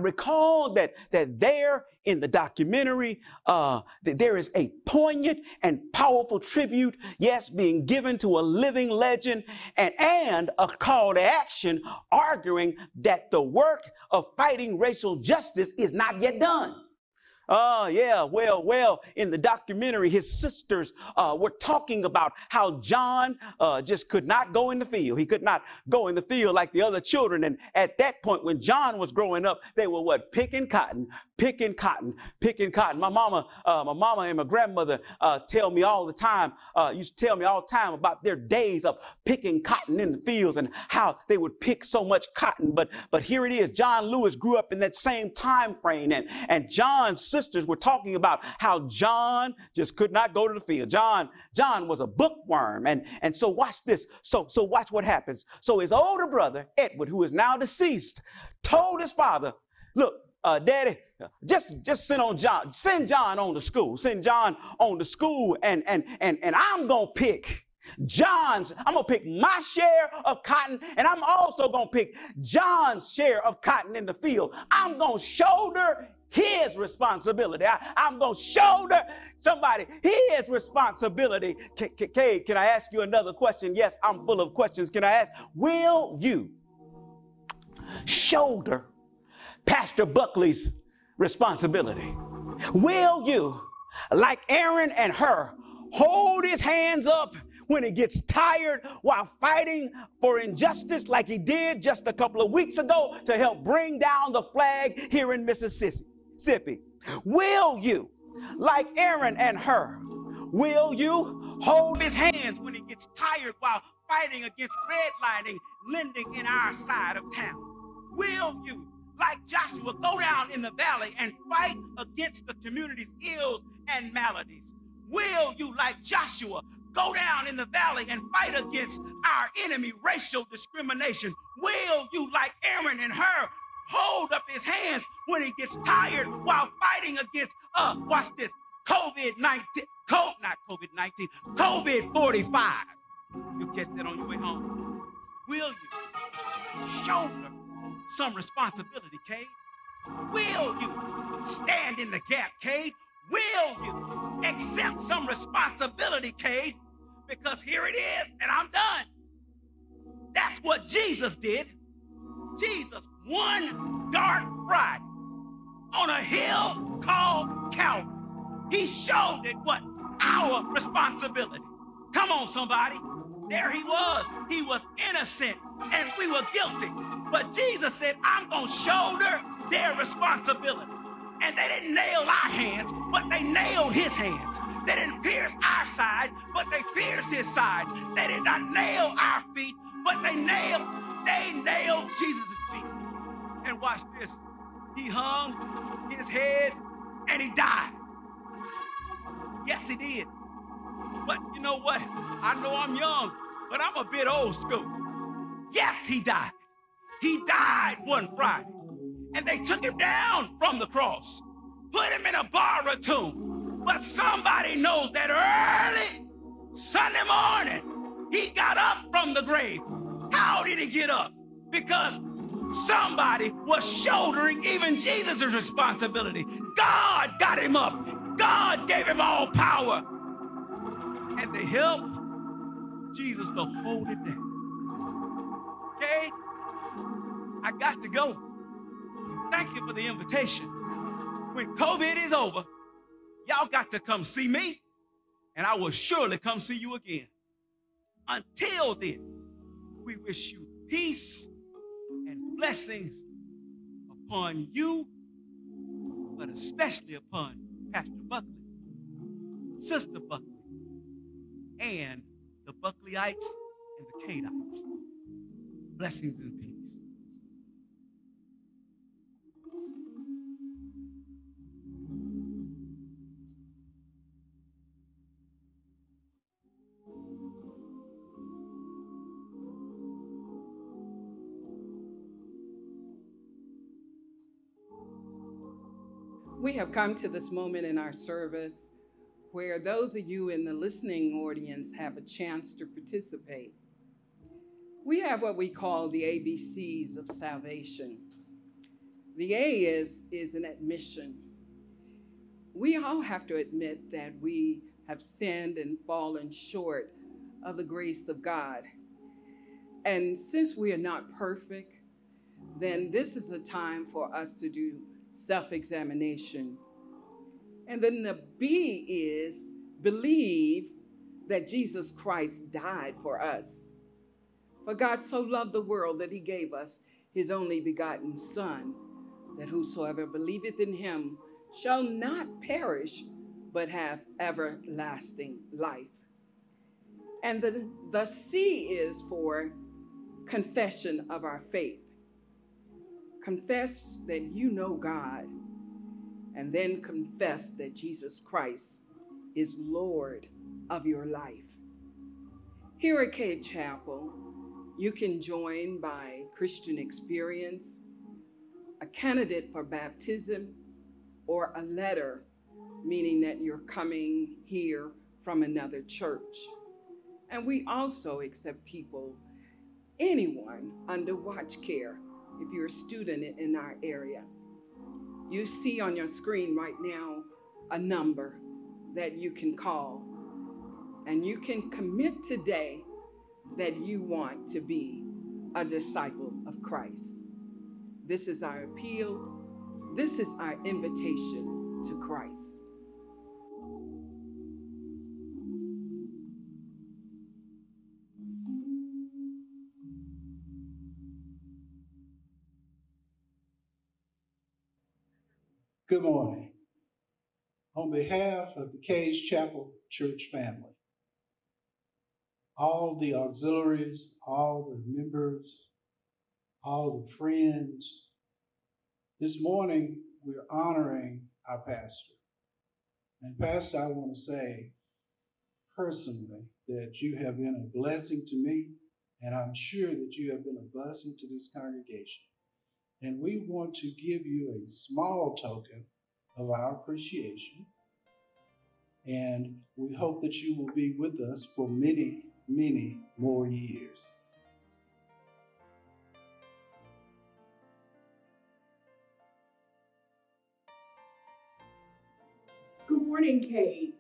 that that there in the documentary, uh, that there is a poignant and powerful tribute, yes, being given to a living legend, and and a call to action, arguing that the work of fighting racial justice is not yet done. Oh, yeah. Well, well, in the documentary, his sisters uh, were talking about how John uh, just could not go in the field. He could not go in the field like the other children. And at that point, when John was growing up, they were what? Picking cotton, picking cotton, picking cotton. My mama, uh, my mama and my grandmother uh, tell me all the time, uh, used to tell me all the time about their days of picking cotton in the fields and how they would pick so much cotton. But, but here it is. John Lewis grew up in that same time frame. And, and John's sisters were talking about how John just could not go to the field. John, John was a bookworm. And, and so watch this. So, so watch what happens. So his older brother, Edward, who is now deceased, told his father, look, uh, daddy, just just send on John, send John on to school, send John on to school, and and and and I'm gonna pick John's, I'm gonna pick my share of cotton, and I'm also gonna pick John's share of cotton in the field. I'm gonna shoulder his responsibility. I, am going to shoulder somebody his responsibility. Cade, can I ask you another question? Yes, I'm full of questions. Can I ask, will you shoulder Pastor Buckley's responsibility? Will you, like Aaron and Hur, hold his hands up when he gets tired while fighting for injustice like he did just a couple of weeks ago to help bring down the flag here in Mississippi? Will you, like Aaron and Hur, will you hold his hands when he gets tired while fighting against redlining, lending in our side of town? Will you, like Joshua, go down in the valley and fight against the community's ills and maladies? Will you, like Joshua, go down in the valley and fight against our enemy, racial discrimination? Will you, like Aaron and Hur, hold up his hands when he gets tired while fighting against, uh, watch this, COVID 19, COVID, not COVID 19, COVID 45. You catch that on your way home. Will you shoulder some responsibility, Cade? Will you stand in the gap, Cade? Will you accept some responsibility, Cade? Because here it is, and I'm done. That's what Jesus did. Jesus one dark Friday on a hill called Calvary. He showed it what? Our responsibility. Come on, somebody. There he was. He was innocent and we were guilty. But Jesus said, I'm going to shoulder their responsibility. And they didn't nail our hands, but they nailed his hands. They didn't pierce our side, but they pierced his side. They did not nail our feet, but they nailed they nailed Jesus' feet. And watch this. He hung his head and he died. Yes, he did. But you know what? I know I'm young, but I'm a bit old school. Yes, he died. He died one Friday. And they took him down from the cross, put him in a borrowed tomb. But somebody knows that early Sunday morning, he got up from the grave. How did he get up? Because somebody was shouldering even Jesus' responsibility. God got him up. God gave him all power. And to help Jesus to hold it down. Okay? I got to go. Thank you for the invitation. When COVID is over, Y'all got to come see me, and I will surely come see you again. Until then, we wish you peace and blessings upon you, but especially upon Pastor Buckley, Sister Buckley, and the Buckleyites and the Cadites. Blessings and We have come to this moment in our service where those of you in the listening audience have a chance to participate. We have what we call the ABCs of salvation. The A is, is an admission. We all have to admit that we have sinned and fallen short of the grace of God. And since we are not perfect, then this is a time for us to do self examination. And then the B is believe that Jesus Christ died for us. For God so loved the world that he gave us his only begotten Son, that whosoever believeth in him shall not perish, but have everlasting life. And the, the C is for confession of our faith. Confess that you know God, and then confess that Jesus Christ is Lord of your life. Here at Cade Chapel, you can join by Christian experience, a candidate for baptism, or a letter, meaning that you're coming here from another church. And we also accept people, anyone under watch care, if you're a student in our area. You see on your screen right now a number that you can call, and you can commit today that you want to be a disciple of Christ. This is our appeal. This is our invitation to Christ. Good morning. On behalf of the Cade Chapel Church family, all the auxiliaries, all the members, all the friends, this morning we're honoring our pastor. And, Pastor, I want to say personally that you have been a blessing to me, and I'm sure that you have been a blessing to this congregation. And we want to give you a small token of our appreciation. And we hope that you will be with us for many, many more years. Good morning, Cade.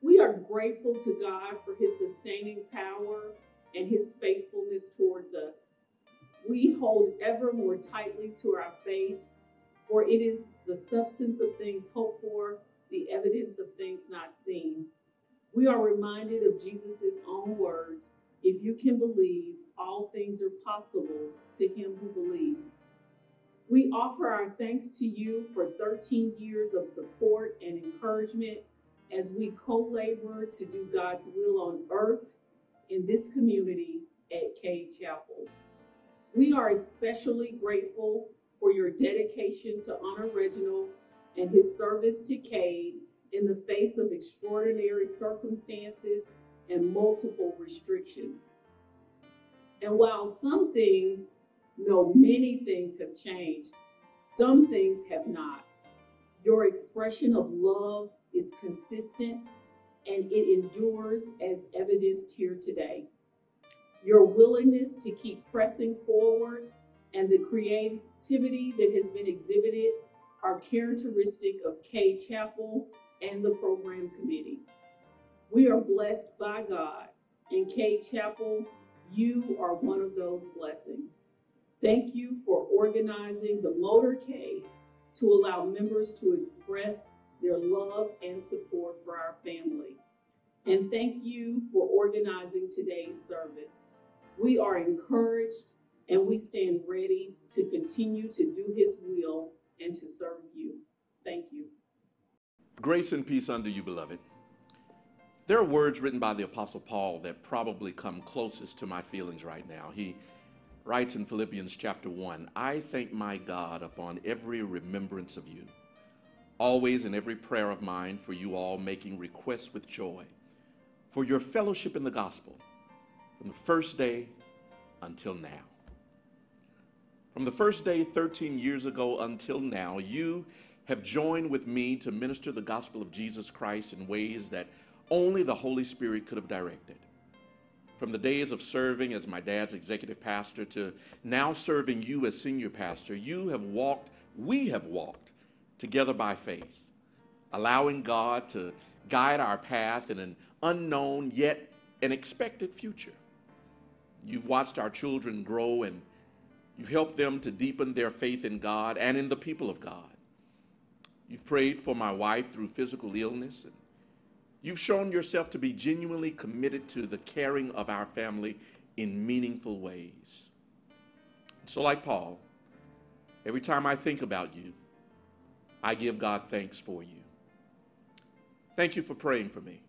We are grateful to God for his sustaining power and his faithfulness towards us. We hold ever more tightly to our faith, for it is the substance of things hoped for, the evidence of things not seen. We are reminded of Jesus' own words if you can believe, all things are possible to him who believes. We offer our thanks to you for 13 years of support and encouragement as we co labor to do God's will on earth in this community at Cade Chapel. We are especially grateful for your dedication to honor Reginald and his service to Cade in the face of extraordinary circumstances and multiple restrictions. And while some things, no, many things have changed, some things have not. Your expression of love is consistent and it endures as evidenced here today. Your willingness to keep pressing forward and the creativity that has been exhibited are characteristic of Cade Chapel and the program committee. We are blessed by God. In Cade Chapel, you are one of those blessings. Thank you for organizing the motorcade to allow members to express their love and support for our family. And thank you for organizing today's service. We are encouraged and we stand ready to continue to do His will and to serve you. Thank you. Grace and peace unto you, beloved. There are words written by the Apostle Paul that probably come closest to my feelings right now. He writes in Philippians chapter 1 I thank my God upon every remembrance of you, always in every prayer of mine for you all, making requests with joy for your fellowship in the gospel from the first day until now. From the first day 13 years ago until now, you have joined with me to minister the gospel of Jesus Christ in ways that only the Holy Spirit could have directed. From the days of serving as my dad's executive pastor to now serving you as senior pastor, you have walked, we have walked together by faith, allowing God to guide our path in an unknown yet an expected future. You've watched our children grow and you've helped them to deepen their faith in God and in the people of God. You've prayed for my wife through physical illness. And you've shown yourself to be genuinely committed to the caring of our family in meaningful ways. So, like Paul, every time I think about you, I give God thanks for you. Thank you for praying for me,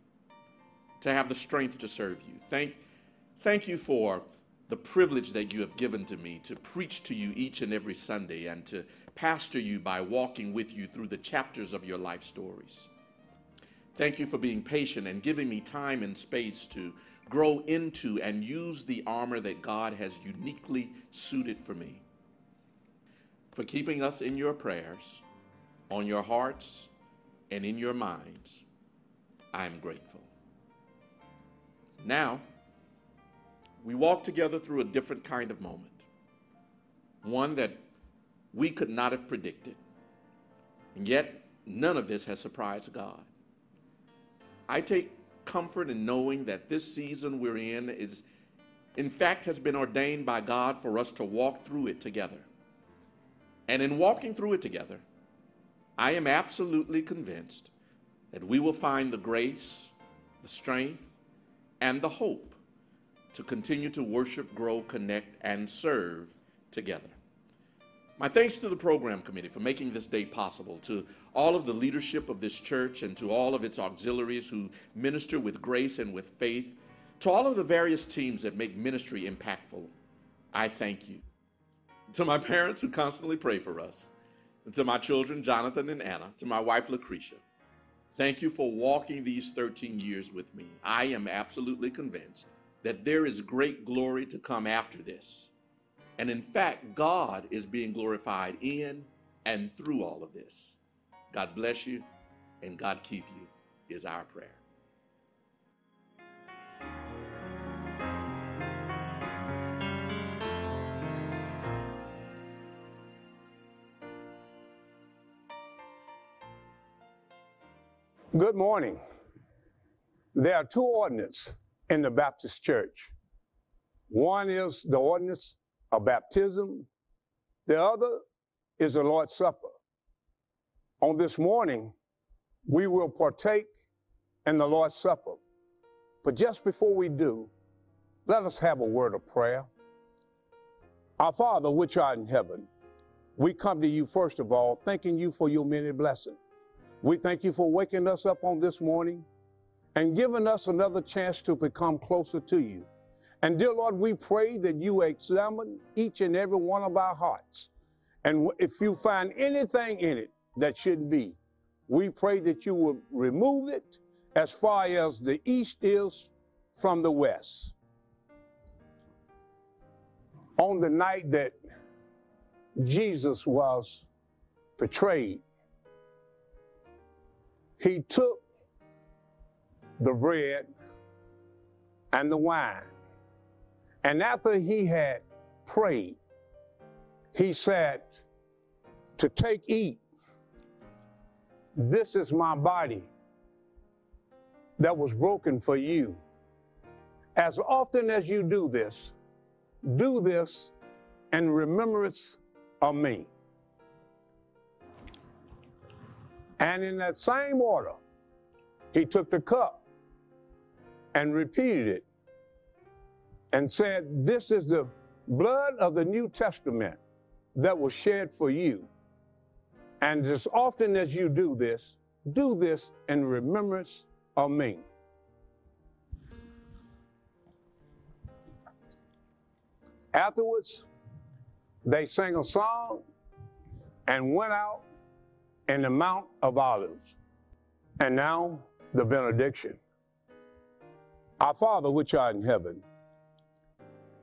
to have the strength to serve you. Thank, thank you for the privilege that you have given to me to preach to you each and every Sunday and to pastor you by walking with you through the chapters of your life stories. Thank you for being patient and giving me time and space to grow into and use the armor that God has uniquely suited for me. For keeping us in your prayers, on your hearts, and in your minds, I am grateful. Now, we walk together through a different kind of moment, one that we could not have predicted. And yet, none of this has surprised God. I take comfort in knowing that this season we're in is, in fact, has been ordained by God for us to walk through it together. And in walking through it together, I am absolutely convinced that we will find the grace, the strength, and the hope to continue to worship, grow, connect, and serve together. My thanks to the program committee for making this day possible, to all of the leadership of this church and to all of its auxiliaries who minister with grace and with faith, to all of the various teams that make ministry impactful. I thank you. To my parents who constantly pray for us, and to my children, Jonathan and Anna, to my wife, Lucretia, thank you for walking these 13 years with me. I am absolutely convinced that there is great glory to come after this. And in fact, God is being glorified in and through all of this. God bless you and God keep you, is our prayer. Good morning. There are two ordinances in the Baptist church. One is the ordinance of baptism, the other is the Lord's Supper. On this morning, we will partake in the Lord's Supper. But just before we do, let us have a word of prayer. Our Father, which art in heaven, we come to you first of all, thanking you for your many blessings. We thank you for waking us up on this morning and giving us another chance to become closer to you. And dear Lord, we pray that you examine each and every one of our hearts. And if you find anything in it that shouldn't be, we pray that you will remove it as far as the east is from the west. On the night that Jesus was betrayed, he took the bread and the wine. And after he had prayed, he said, To take, eat. This is my body that was broken for you. As often as you do this, do this in remembrance of me. And in that same order, he took the cup and repeated it and said, This is the blood of the New Testament that was shed for you. And as often as you do this, do this in remembrance of me. Afterwards, they sang a song and went out in the Mount of Olives. And now the benediction. Our Father, which art in heaven,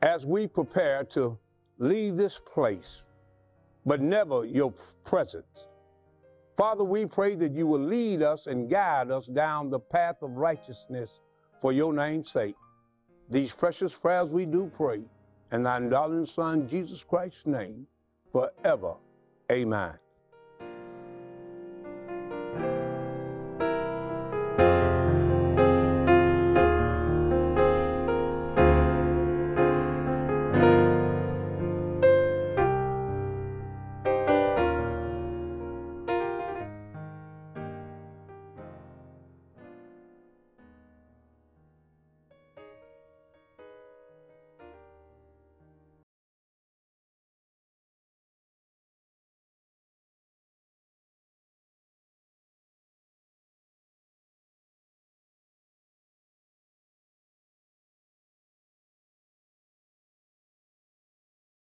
as we prepare to leave this place, but never your presence, Father, we pray that you will lead us and guide us down the path of righteousness for your name's sake. These precious prayers we do pray in thy darling Son, Jesus Christ's name, forever. Amen.